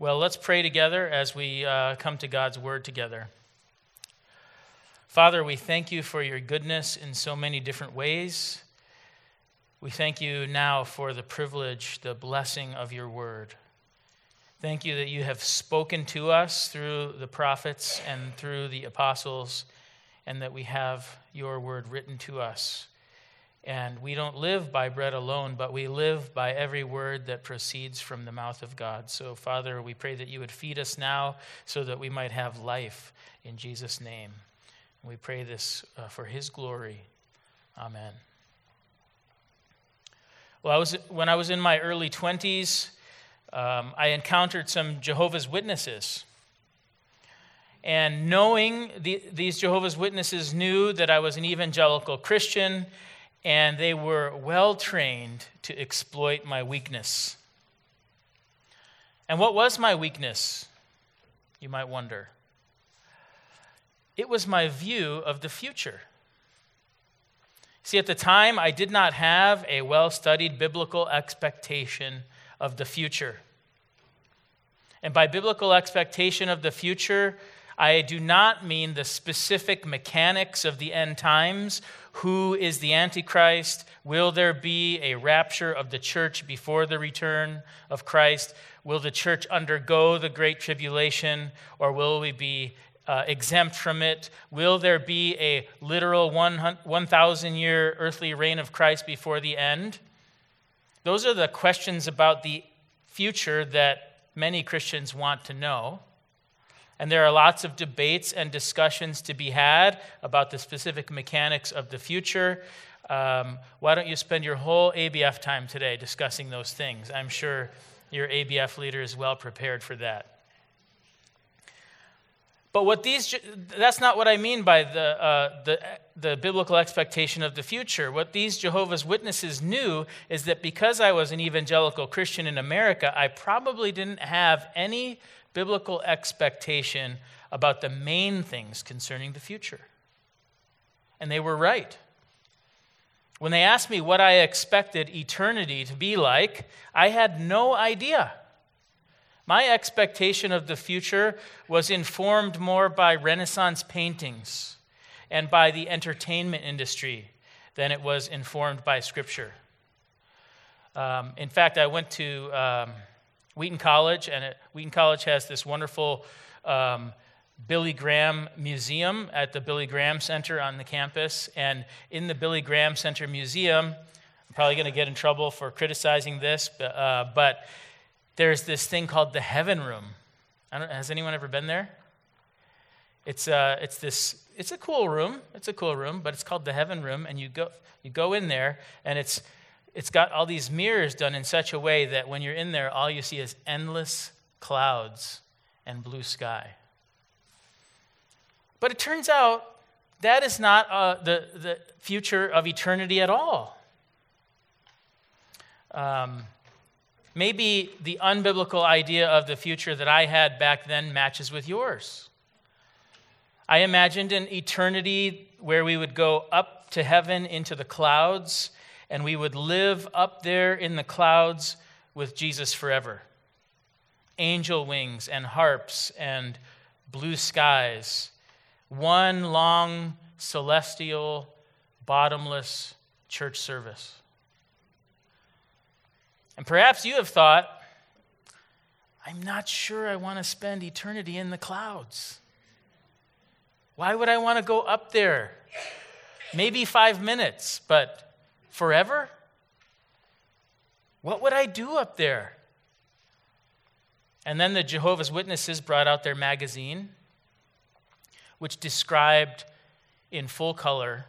Well, let's pray together as we uh, come to God's word together. Father, we thank you for your goodness in so many different ways. We thank you now for the privilege, the blessing of your word. Thank you that you have spoken to us through the prophets and through the apostles, and that we have your word written to us. And we don't live by bread alone, but we live by every word that proceeds from the mouth of God. So, Father, we pray that you would feed us now so that we might have life in Jesus' name. We pray this uh, for his glory. Amen. Well, I was, when I was in my early 20s, um, I encountered some Jehovah's Witnesses. And knowing the, these Jehovah's Witnesses knew that I was an evangelical Christian and they were well trained to exploit my weakness. And what was my weakness? You might wonder. It was my view of the future. See, at the time, I did not have a well studied biblical expectation of the future. And by biblical expectation of the future, I do not mean the specific mechanics of the end times. Who is the Antichrist? Will there be a rapture of the church before the return of Christ? Will the church undergo the great tribulation, or will we be uh, exempt from it? Will there be a literal 1,000 year earthly reign of Christ before the end? Those are the questions about the future that many Christians want to know. And there are lots of debates and discussions to be had about the specific mechanics of the future. Um, why don't you spend your whole ABF time today discussing those things? I'm sure your ABF leader is well prepared for that. But what these, that's not what I mean by the, uh, the, the biblical expectation of the future. What these Jehovah's Witnesses knew is that because I was an evangelical Christian in America, I probably didn't have any biblical expectation about the main things concerning the future. And they were right. When they asked me what I expected eternity to be like, I had no idea. My expectation of the future was informed more by Renaissance paintings and by the entertainment industry than it was informed by Scripture. Um, in fact, I went to um, Wheaton College, and Wheaton College has this wonderful um, Billy Graham Museum at the Billy Graham Center on the campus. And in the Billy Graham Center Museum, I'm probably going to get in trouble for criticizing this, but, uh, but there's this thing called the Heaven Room. has anyone ever been there? It's, uh, it's this it's a cool room it's a cool room but it's called the heaven room and you go you go in there and it's it's got all these mirrors done in such a way that when you're in there, all you see is endless clouds and blue sky. But it turns out that is not uh, the, the future of eternity at all. Um, maybe the unbiblical idea of the future that I had back then matches with yours. I imagined an eternity where we would go up to heaven into the clouds and we would live up there in the clouds with Jesus forever. Angel wings and harps and blue skies. One long, celestial, bottomless church service. And perhaps you have thought, I'm not sure I want to spend eternity in the clouds. Why would I want to go up there? Maybe five minutes, but forever? What would I do up there? And then the Jehovah's Witnesses brought out their magazine, which described in full color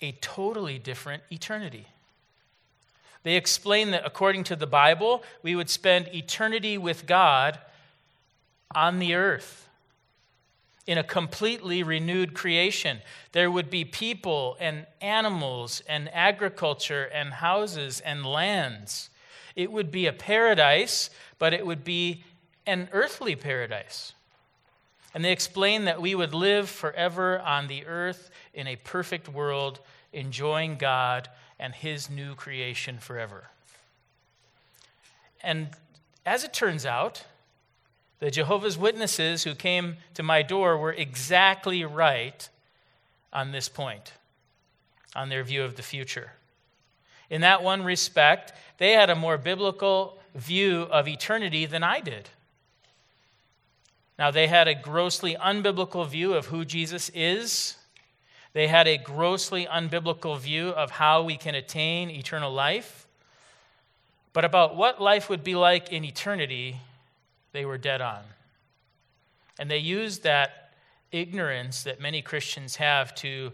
a totally different eternity. They explained that according to the Bible, we would spend eternity with God on the earth in a completely renewed creation. There would be people and animals and agriculture and houses and lands. It would be a paradise, but it would be an earthly paradise. And they explain that we would live forever on the earth in a perfect world, enjoying God and His new creation forever. And as it turns out, The Jehovah's Witnesses who came to my door were exactly right on this point, on their view of the future. In that one respect, they had a more biblical view of eternity than I did. Now, they had a grossly unbiblical view of who Jesus is. They had a grossly unbiblical view of how we can attain eternal life. But about what life would be like in eternity, they were dead on. And they used that ignorance that many Christians have to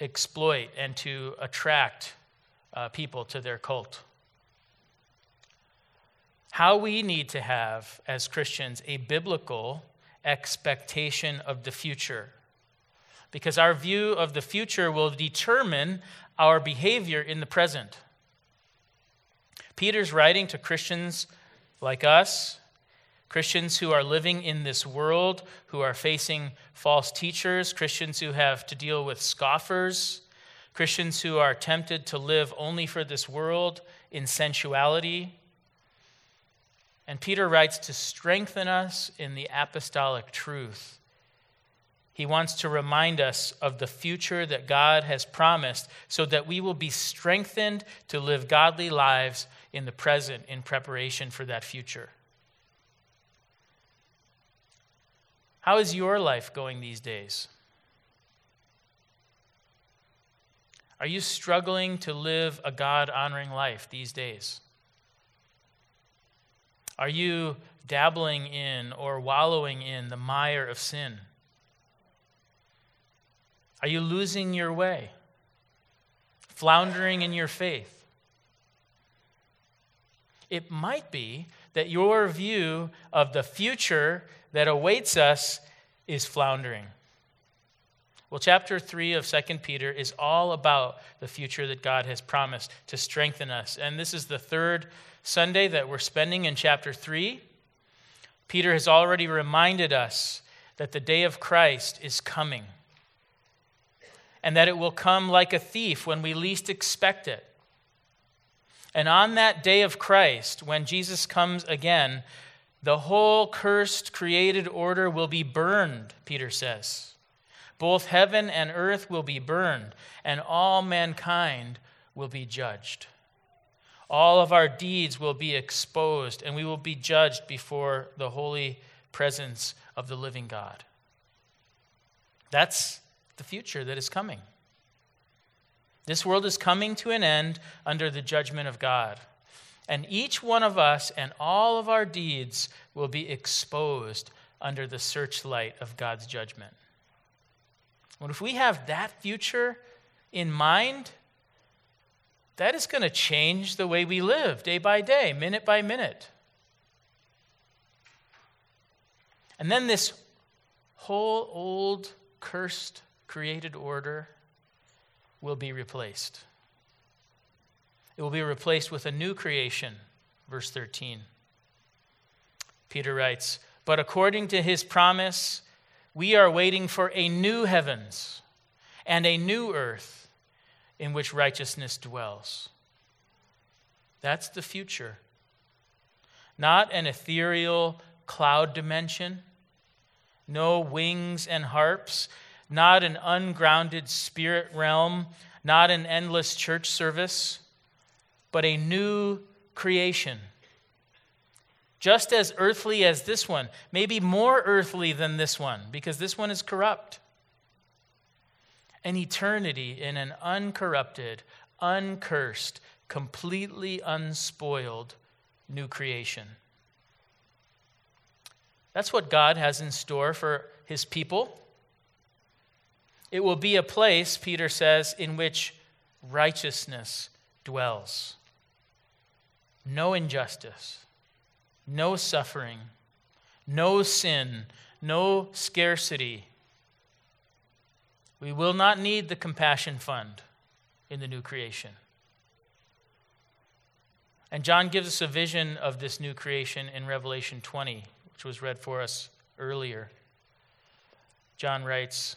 exploit and to attract uh, people to their cult. How we need to have, as Christians, a biblical expectation of the future. Because our view of the future will determine our behavior in the present. Peter's writing to Christians like us, Christians who are living in this world, who are facing false teachers, Christians who have to deal with scoffers, Christians who are tempted to live only for this world in sensuality. And Peter writes to strengthen us in the apostolic truth. He wants to remind us of the future that God has promised so that we will be strengthened to live godly lives in the present in preparation for that future. How is your life going these days? Are you struggling to live a God honoring life these days? Are you dabbling in or wallowing in the mire of sin? Are you losing your way? Floundering in your faith? It might be that your view of the future that awaits us is floundering. Well, chapter 3 of 2 Peter is all about the future that God has promised to strengthen us. And this is the third Sunday that we're spending in chapter 3. Peter has already reminded us that the day of Christ is coming and that it will come like a thief when we least expect it. And on that day of Christ, when Jesus comes again, the whole cursed created order will be burned, Peter says. Both heaven and earth will be burned, and all mankind will be judged. All of our deeds will be exposed, and we will be judged before the holy presence of the living God. That's the future that is coming. This world is coming to an end under the judgment of God. And each one of us and all of our deeds will be exposed under the searchlight of God's judgment. But if we have that future in mind, that is going to change the way we live day by day, minute by minute. And then this whole old, cursed, created order will be replaced. It will be replaced with a new creation, verse 13. Peter writes, But according to his promise, we are waiting for a new heavens and a new earth in which righteousness dwells. That's the future. Not an ethereal cloud dimension, no wings and harps, not an ungrounded spirit realm, not an endless church service, but a new creation. Just as earthly as this one, maybe more earthly than this one, because this one is corrupt. An eternity in an uncorrupted, uncursed, completely unspoiled new creation. That's what God has in store for his people. It will be a place, Peter says, in which righteousness dwells. No injustice, no suffering, no sin, no scarcity. We will not need the compassion fund in the new creation. And John gives us a vision of this new creation in Revelation 20, which was read for us earlier. John writes,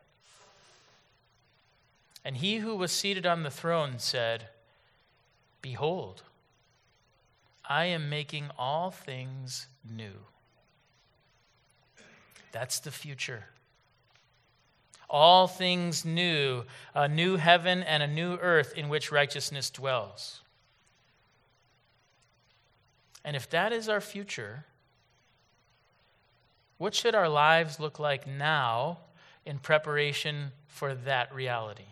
And he who was seated on the throne said, Behold, I am making all things new. That's the future. All things new, a new heaven and a new earth in which righteousness dwells. And if that is our future, what should our lives look like now in preparation for that reality?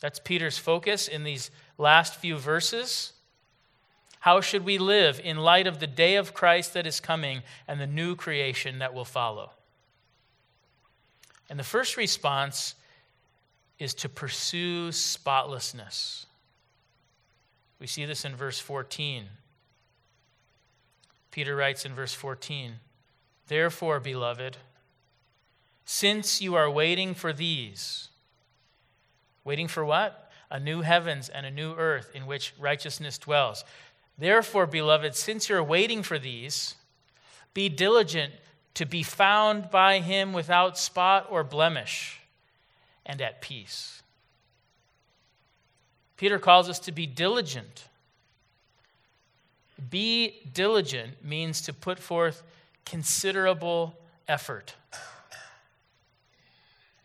That's Peter's focus in these last few verses. How should we live in light of the day of Christ that is coming and the new creation that will follow? And the first response is to pursue spotlessness. We see this in verse 14. Peter writes in verse 14 Therefore, beloved, since you are waiting for these, waiting for what? A new heavens and a new earth in which righteousness dwells. Therefore, beloved, since you're waiting for these, be diligent to be found by him without spot or blemish and at peace. Peter calls us to be diligent be diligent means to put forth considerable effort.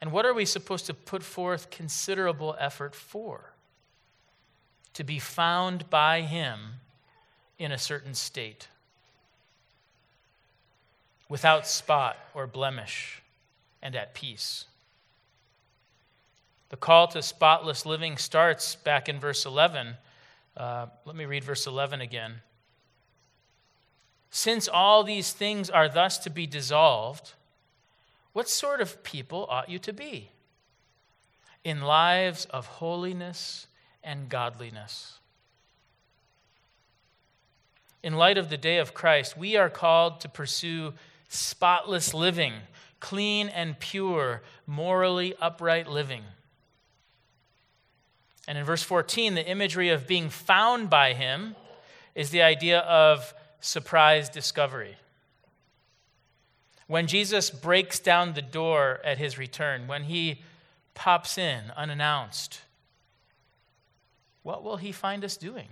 And what are we supposed to put forth considerable effort for? To be found by Him in a certain state, without spot or blemish, and at peace. The call to spotless living starts back in verse 11. Uh, let me read verse 11 again. Since all these things are thus to be dissolved, what sort of people ought you to be? In lives of holiness and godliness. In light of the day of Christ, we are called to pursue spotless living, clean and pure, morally upright living. And in verse 14, the imagery of being found by Him is the idea of surprise discovery. When Jesus breaks down the door at his return, when he pops in unannounced, what will he find us doing?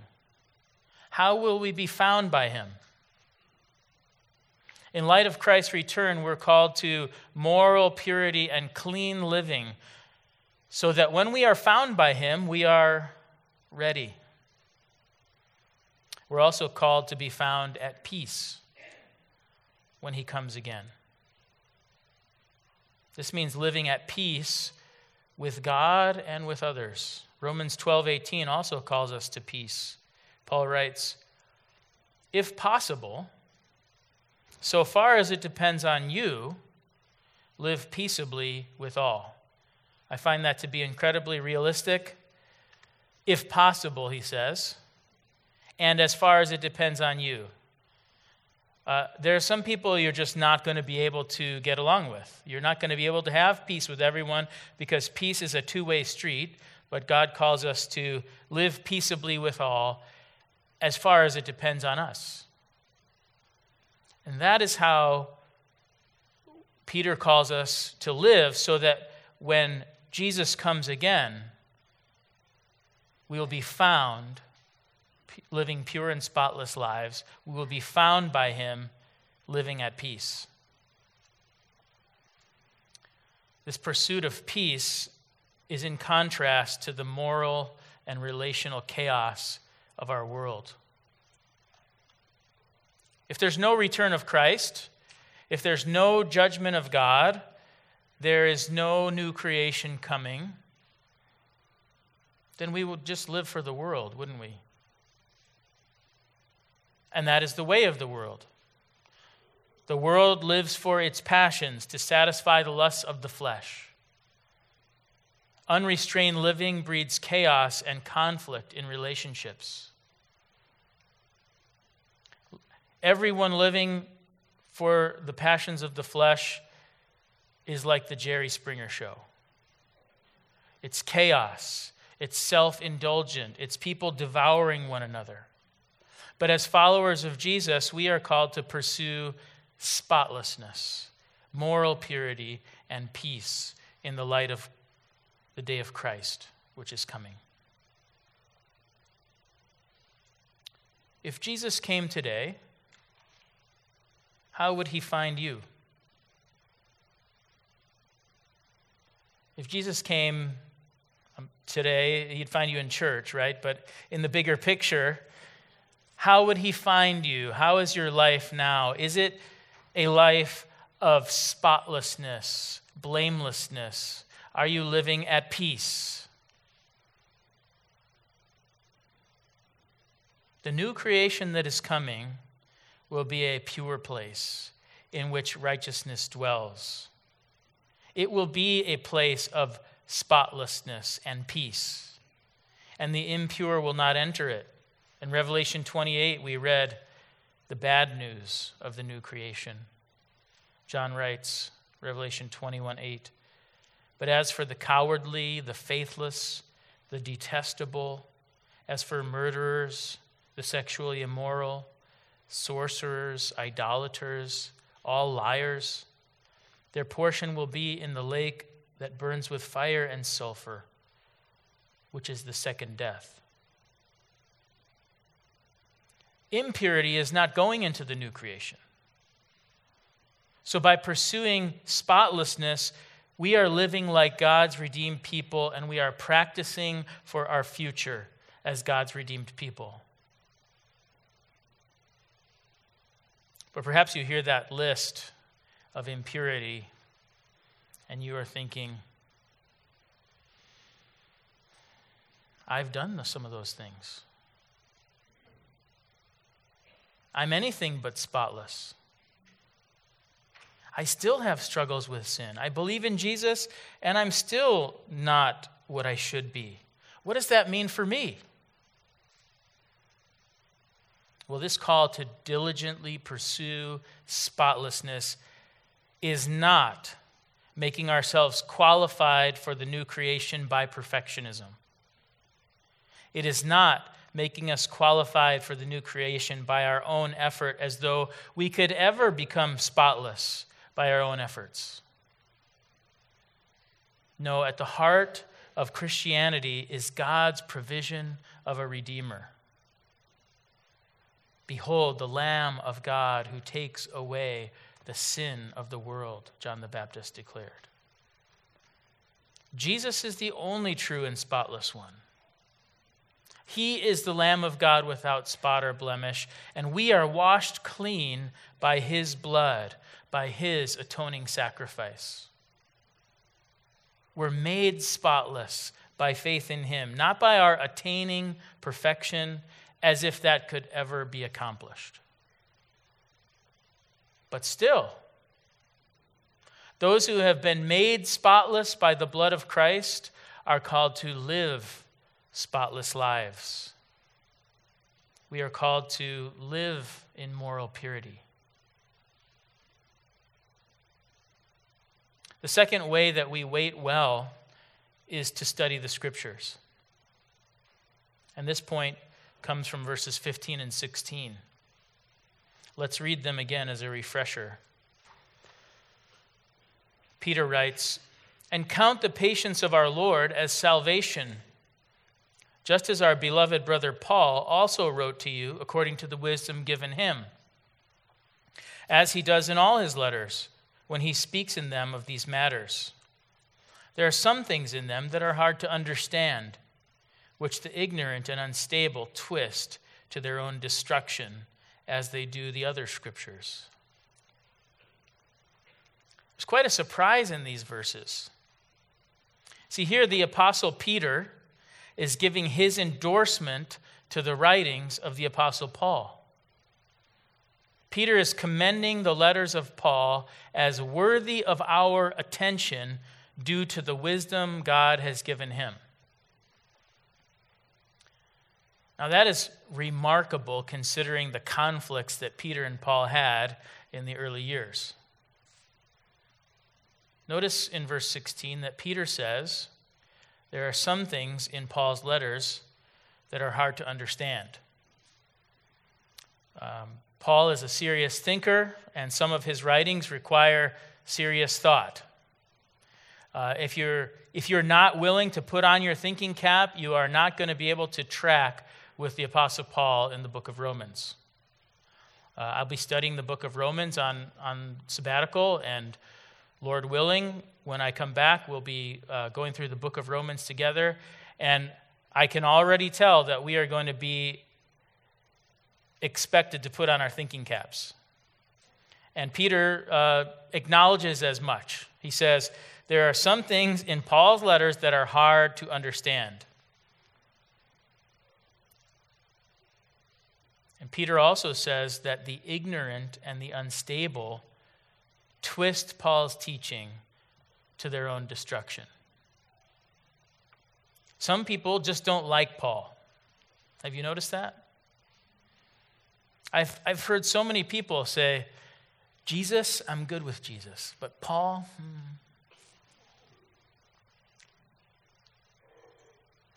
How will we be found by him? In light of Christ's return, we're called to moral purity and clean living so that when we are found by him, we are ready. We're also called to be found at peace when he comes again. This means living at peace with God and with others. Romans 12:18 also calls us to peace. Paul writes, "If possible, so far as it depends on you, live peaceably with all." I find that to be incredibly realistic. If possible, he says and as far as it depends on you. Uh, there are some people you're just not going to be able to get along with. You're not going to be able to have peace with everyone because peace is a two way street, but God calls us to live peaceably with all as far as it depends on us. And that is how Peter calls us to live so that when Jesus comes again, we will be found living pure and spotless lives, we will be found by him living at peace. This pursuit of peace is in contrast to the moral and relational chaos of our world. If there's no return of Christ, if there's no judgment of God, there is no new creation coming. then we would just live for the world, wouldn't we? And that is the way of the world. The world lives for its passions to satisfy the lusts of the flesh. Unrestrained living breeds chaos and conflict in relationships. Everyone living for the passions of the flesh is like the Jerry Springer show. It's chaos, it's self indulgent, it's people devouring one another. But as followers of Jesus, we are called to pursue spotlessness, moral purity, and peace in the light of the day of Christ, which is coming. If Jesus came today, how would he find you? If Jesus came um, today, he'd find you in church, right? But in the bigger picture, how would he find you? How is your life now? Is it a life of spotlessness, blamelessness? Are you living at peace? The new creation that is coming will be a pure place in which righteousness dwells. It will be a place of spotlessness and peace, and the impure will not enter it. In Revelation 28, we read the bad news of the new creation. John writes, Revelation 21 8. But as for the cowardly, the faithless, the detestable, as for murderers, the sexually immoral, sorcerers, idolaters, all liars, their portion will be in the lake that burns with fire and sulfur, which is the second death. Impurity is not going into the new creation. So, by pursuing spotlessness, we are living like God's redeemed people and we are practicing for our future as God's redeemed people. But perhaps you hear that list of impurity and you are thinking, I've done some of those things. I'm anything but spotless. I still have struggles with sin. I believe in Jesus, and I'm still not what I should be. What does that mean for me? Well, this call to diligently pursue spotlessness is not making ourselves qualified for the new creation by perfectionism. It is not making us qualified for the new creation by our own effort as though we could ever become spotless by our own efforts. No, at the heart of Christianity is God's provision of a Redeemer. Behold, the Lamb of God who takes away the sin of the world, John the Baptist declared. Jesus is the only true and spotless one. He is the Lamb of God without spot or blemish, and we are washed clean by his blood, by his atoning sacrifice. We're made spotless by faith in him, not by our attaining perfection, as if that could ever be accomplished. But still, those who have been made spotless by the blood of Christ are called to live spotless lives. We are called to live in moral purity. The second way that we wait well is to study the scriptures. And this point comes from verses 15 and 16. Let's read them again as a refresher. Peter writes, And count the patience of our Lord as salvation, just as our beloved brother Paul also wrote to you according to the wisdom given him, as he does in all his letters when he speaks in them of these matters. There are some things in them that are hard to understand, which the ignorant and unstable twist to their own destruction, as they do the other scriptures. There's quite a surprise in these verses. See, here the Apostle Peter is giving his endorsement to the writings of the Apostle Paul. Peter is commending the letters of Paul as worthy of our attention due to the wisdom God has given him. Now, that is remarkable considering the conflicts that Peter and Paul had in the early years. Notice in verse 16 that Peter says there are some things in Paul's letters that are hard to understand. Um, Paul is a serious thinker, and some of his writings require serious thought. Uh, if, you're, if you're not willing to put on your thinking cap, you are not going to be able to track with the Apostle Paul in the book of Romans. Uh, I'll be studying the book of Romans on, on sabbatical, and Lord willing, when I come back, we'll be uh, going through the book of Romans together. And I can already tell that we are going to be expected to put on our thinking caps. And Peter uh, acknowledges as much. He says, There are some things in Paul's letters that are hard to understand. And Peter also says that the ignorant and the unstable twist Paul's teaching to their own destruction. Some people just don't like Paul. Have you noticed that? I've, I've heard so many people say, Jesus, I'm good with Jesus, but Paul, hmm.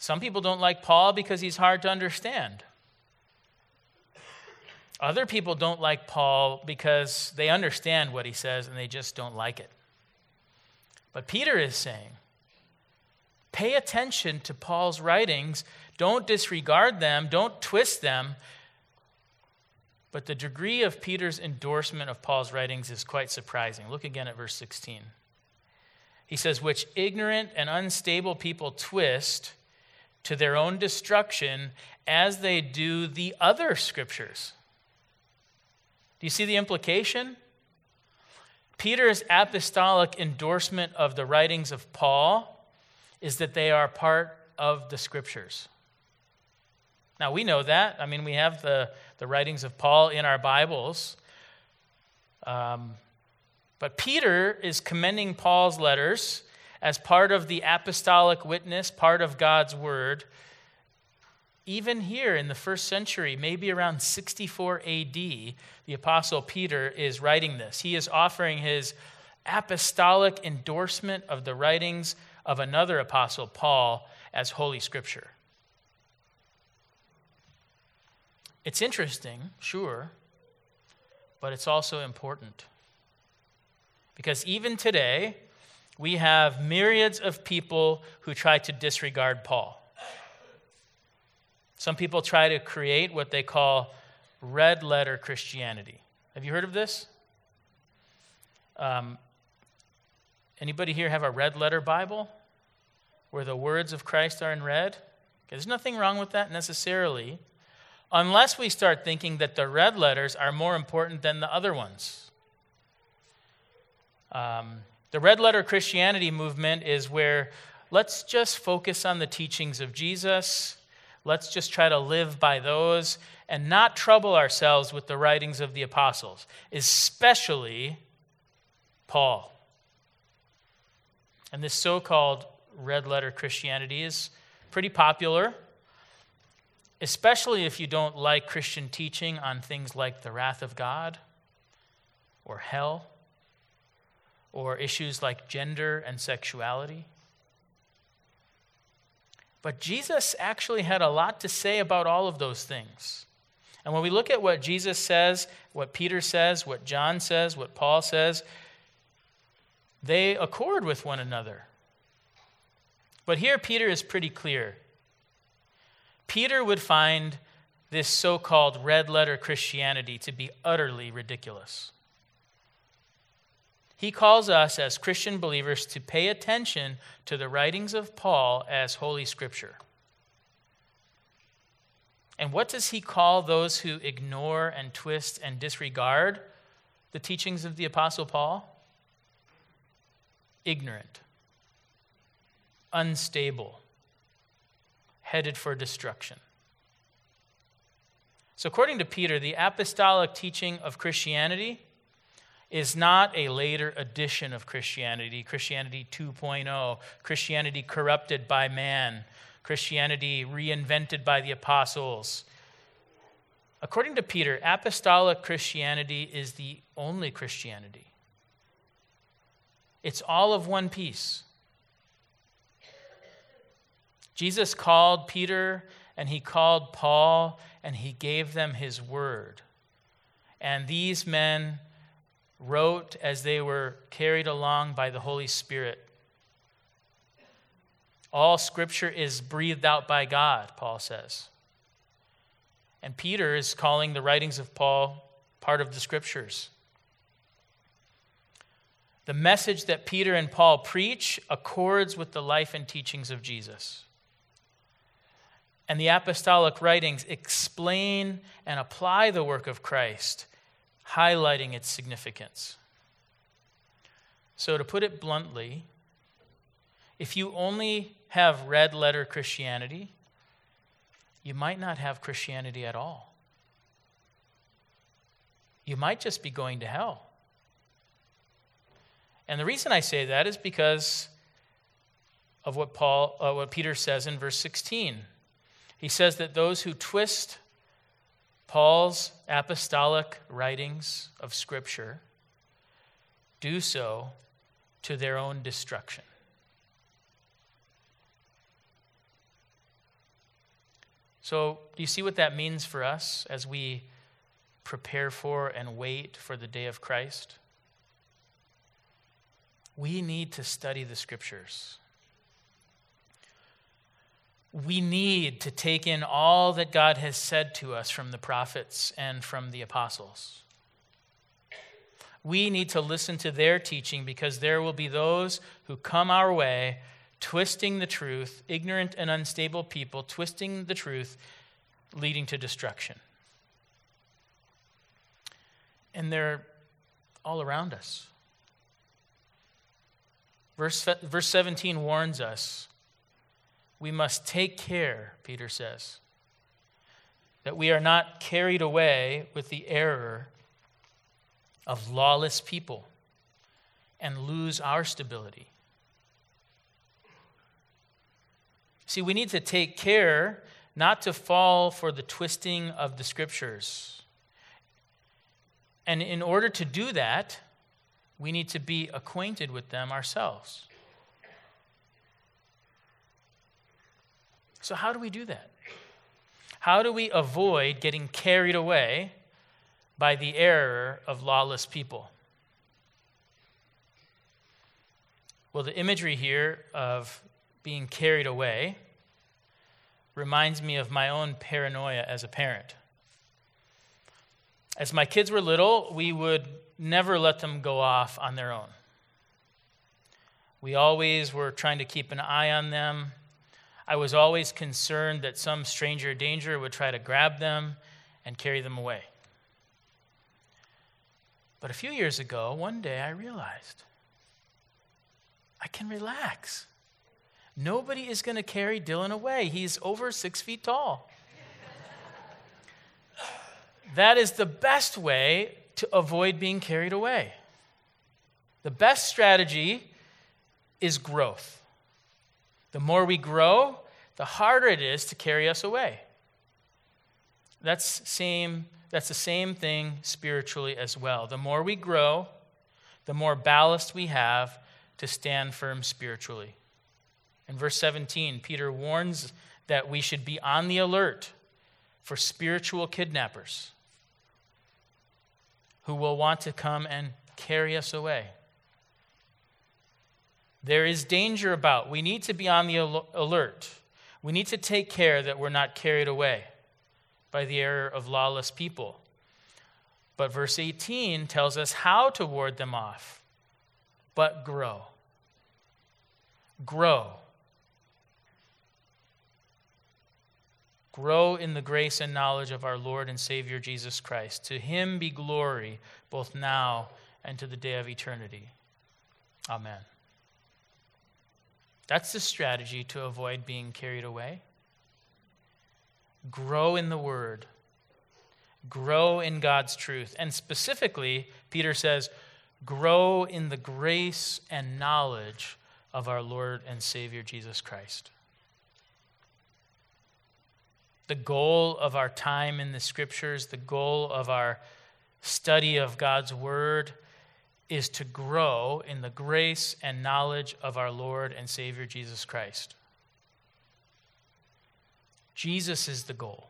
Some people don't like Paul because he's hard to understand. Other people don't like Paul because they understand what he says and they just don't like it. But Peter is saying, pay attention to Paul's writings. Don't disregard them, don't twist them. But the degree of Peter's endorsement of Paul's writings is quite surprising. Look again at verse 16. He says, Which ignorant and unstable people twist to their own destruction as they do the other scriptures. Do you see the implication? Peter's apostolic endorsement of the writings of Paul is that they are part of the scriptures. Now, we know that. I mean, we have the, the writings of Paul in our Bibles. Um, but Peter is commending Paul's letters as part of the apostolic witness, part of God's word, even here in the first century, maybe around 64 AD, the Apostle Peter is writing this. He is offering his apostolic endorsement of the writings of another apostle, Paul, as Holy Scripture. It's interesting, sure, but it's also important. Because even today, we have myriads of people who try to disregard Paul. Some people try to create what they call red letter Christianity. Have you heard of this? Um, anybody here have a red letter Bible where the words of Christ are in red? Okay, there's nothing wrong with that necessarily, unless we start thinking that the red letters are more important than the other ones. Um, the red letter Christianity movement is where let's just focus on the teachings of Jesus Let's just try to live by those and not trouble ourselves with the writings of the apostles, especially Paul. And this so called red letter Christianity is pretty popular, especially if you don't like Christian teaching on things like the wrath of God or hell or issues like gender and sexuality. But Jesus actually had a lot to say about all of those things. And when we look at what Jesus says, what Peter says, what John says, what Paul says, they accord with one another. But here, Peter is pretty clear. Peter would find this so called red letter Christianity to be utterly ridiculous. He calls us as Christian believers to pay attention to the writings of Paul as Holy Scripture. And what does he call those who ignore and twist and disregard the teachings of the Apostle Paul? Ignorant, unstable, headed for destruction. So, according to Peter, the apostolic teaching of Christianity is not a later edition of Christianity, Christianity 2.0, Christianity corrupted by man, Christianity reinvented by the apostles. According to Peter, apostolic Christianity is the only Christianity. It's all of one piece. Jesus called Peter and he called Paul and he gave them his word. And these men wrote as they were carried along by the Holy Spirit. All scripture is breathed out by God, Paul says. And Peter is calling the writings of Paul part of the scriptures. The message that Peter and Paul preach accords with the life and teachings of Jesus. And the apostolic writings explain and apply the work of Christ highlighting its significance. So, to put it bluntly, if you only have red letter Christianity, you might not have Christianity at all. You might just be going to hell. And the reason I say that is because of what Paul uh, what Peter says in verse 16. He says that those who twist Paul's apostolic writings of Scripture do so to their own destruction. So, do you see what that means for us as we prepare for and wait for the day of Christ? We need to study the Scriptures we need to take in all that God has said to us from the prophets and from the apostles. We need to listen to their teaching because there will be those who come our way twisting the truth, ignorant and unstable people twisting the truth, leading to destruction. And they're all around us. Verse, verse 17 warns us we must take care, Peter says, that we are not carried away with the error of lawless people and lose our stability. See, we need to take care not to fall for the twisting of the scriptures. And in order to do that, we need to be acquainted with them ourselves. So, how do we do that? How do we avoid getting carried away by the error of lawless people? Well, the imagery here of being carried away reminds me of my own paranoia as a parent. As my kids were little, we would never let them go off on their own. We always were trying to keep an eye on them I was always concerned that some stranger danger would try to grab them and carry them away. But a few years ago, one day I realized I can relax. Nobody is going to carry Dylan away. He's over six feet tall. that is the best way to avoid being carried away. The best strategy is growth. The more we grow, the harder it is to carry us away. That's, same, that's the same thing spiritually as well. The more we grow, the more ballast we have to stand firm spiritually. In verse 17, Peter warns that we should be on the alert for spiritual kidnappers who will want to come and carry us away there is danger about. We need to be on the alert. We need to take care that we're not carried away by the error of lawless people. But verse 18 tells us how to ward them off. But grow. Grow. Grow in the grace and knowledge of our Lord and Savior Jesus Christ. To him be glory both now and to the day of eternity. Amen. That's the strategy to avoid being carried away. grow in the Word, grow in God's truth. And specifically, Peter says, grow in the grace and knowledge of our Lord and Savior Jesus Christ. The goal of our time in the scriptures, the goal of our study of God's Word, is to grow in the grace and knowledge of our Lord and Savior Jesus Christ. Jesus is the goal.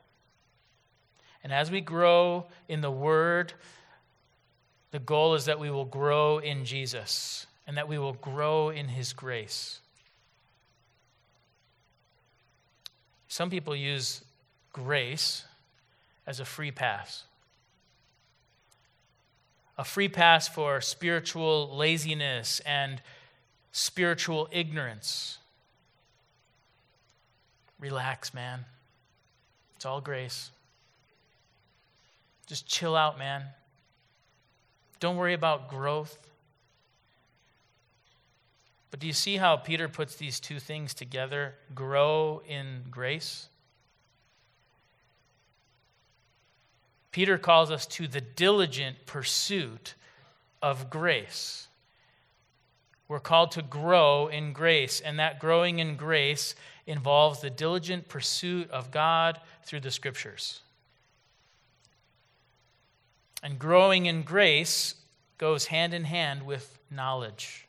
And as we grow in the Word, the goal is that we will grow in Jesus and that we will grow in His grace. Some people use grace as a free pass a free pass for spiritual laziness and spiritual ignorance. Relax, man. It's all grace. Just chill out, man. Don't worry about growth. But do you see how Peter puts these two things together? Grow in grace. Peter calls us to the diligent pursuit of grace. We're called to grow in grace, and that growing in grace involves the diligent pursuit of God through the scriptures. And growing in grace goes hand in hand with knowledge.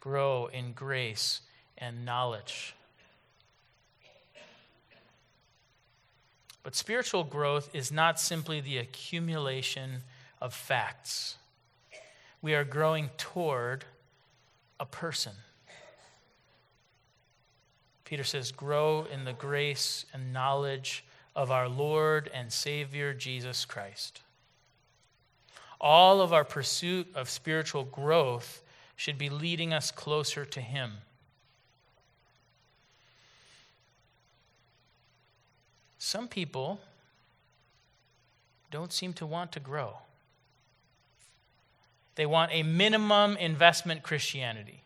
Grow in grace and knowledge. But spiritual growth is not simply the accumulation of facts. We are growing toward a person. Peter says, Grow in the grace and knowledge of our Lord and Savior Jesus Christ. All of our pursuit of spiritual growth should be leading us closer to Him. Some people don't seem to want to grow. They want a minimum investment Christianity.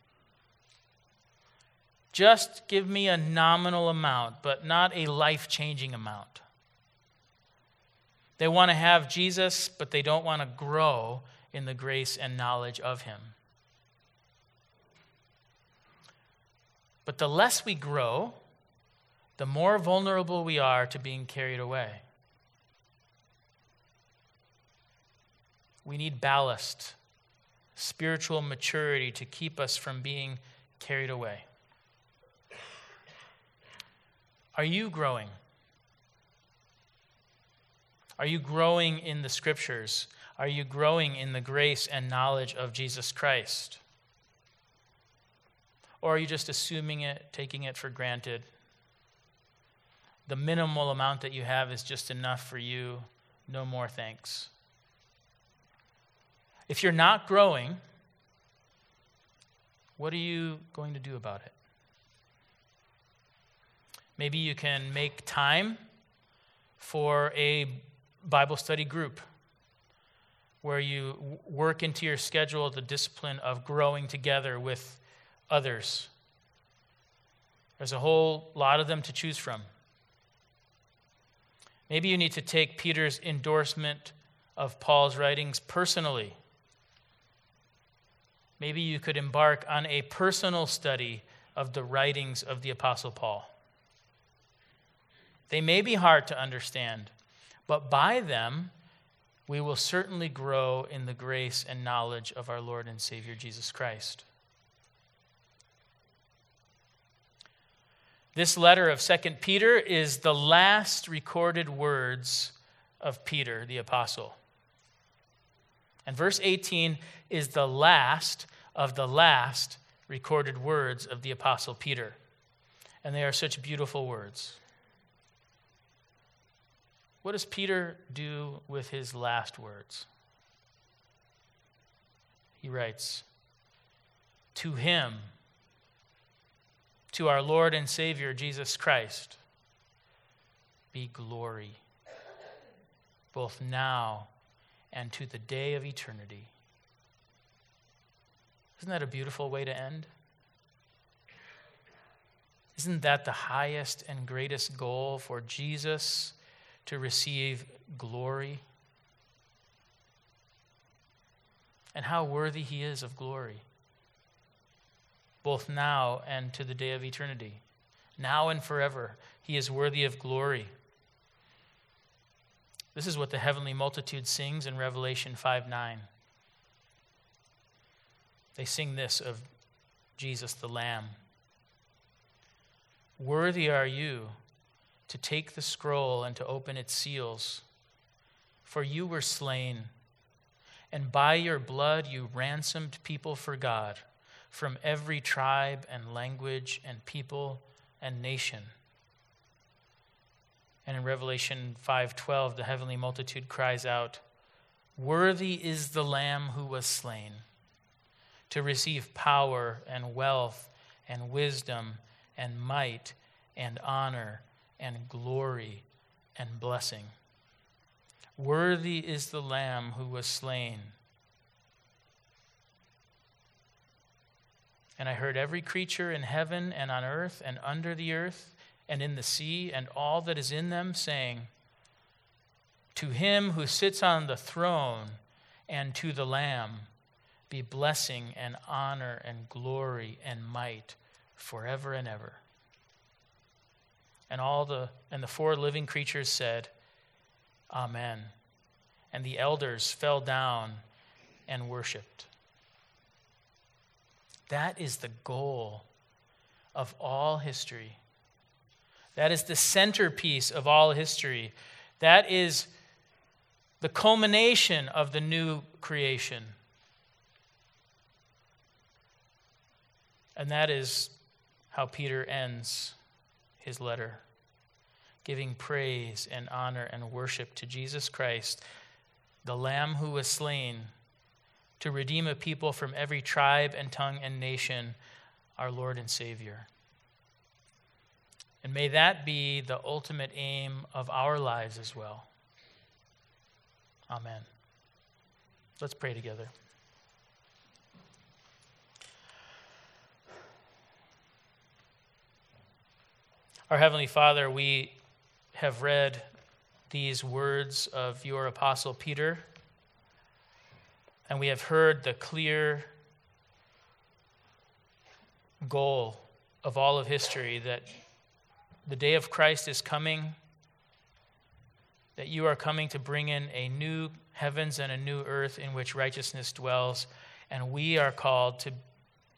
Just give me a nominal amount, but not a life changing amount. They want to have Jesus, but they don't want to grow in the grace and knowledge of him. But the less we grow, the more vulnerable we are to being carried away. We need ballast, spiritual maturity to keep us from being carried away. Are you growing? Are you growing in the scriptures? Are you growing in the grace and knowledge of Jesus Christ? Or are you just assuming it, taking it for granted? The minimal amount that you have is just enough for you. No more thanks. If you're not growing, what are you going to do about it? Maybe you can make time for a Bible study group where you work into your schedule the discipline of growing together with others. There's a whole lot of them to choose from. Maybe you need to take Peter's endorsement of Paul's writings personally. Maybe you could embark on a personal study of the writings of the Apostle Paul. They may be hard to understand, but by them, we will certainly grow in the grace and knowledge of our Lord and Savior Jesus Christ. This letter of 2 Peter is the last recorded words of Peter the apostle. And verse 18 is the last of the last recorded words of the apostle Peter. And they are such beautiful words. What does Peter do with his last words? He writes, To him, to our Lord and Savior Jesus Christ be glory, both now and to the day of eternity. Isn't that a beautiful way to end? Isn't that the highest and greatest goal for Jesus to receive glory. And how worthy he is of glory, both now and to the day of eternity. Now and forever, he is worthy of glory. This is what the heavenly multitude sings in Revelation 5 9. They sing this of Jesus the Lamb. Worthy are you to take the scroll and to open its seals, for you were slain, and by your blood you ransomed people for God from every tribe and language and people and nation. And in Revelation 5:12 the heavenly multitude cries out, "Worthy is the lamb who was slain to receive power and wealth and wisdom and might and honor and glory and blessing. Worthy is the Lamb who was slain. And I heard every creature in heaven and on earth and under the earth and in the sea and all that is in them saying, To him who sits on the throne and to the Lamb be blessing and honor and glory and might forever and ever. And all the and the four living creatures said, Amen. And the elders fell down and worshiped. That is the goal of all history. That is the centerpiece of all history. That is the culmination of the new creation. And that is how Peter ends his letter, giving praise and honor and worship to Jesus Christ, the Lamb who was slain to redeem a people from every tribe and tongue and nation, our Lord and Savior. And may that be the ultimate aim of our lives as well. Amen. Let's pray together. Our Heavenly Father, we have read these words of your Apostle Peter, and we have heard the clear goal of all of history that the day of Christ is coming, that you are coming to bring in a new heavens and a new earth in which righteousness dwells, and we are called to,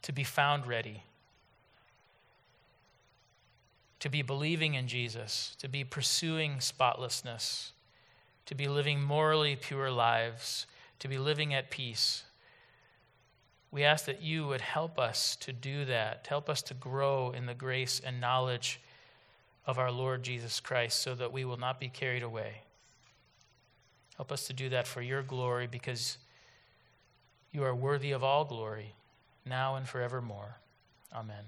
to be found ready to be believing in Jesus, to be pursuing spotlessness, to be living morally pure lives, to be living at peace. We ask that you would help us to do that, to help us to grow in the grace and knowledge of our Lord Jesus Christ so that we will not be carried away. Help us to do that for your glory because you are worthy of all glory, now and forevermore. Amen.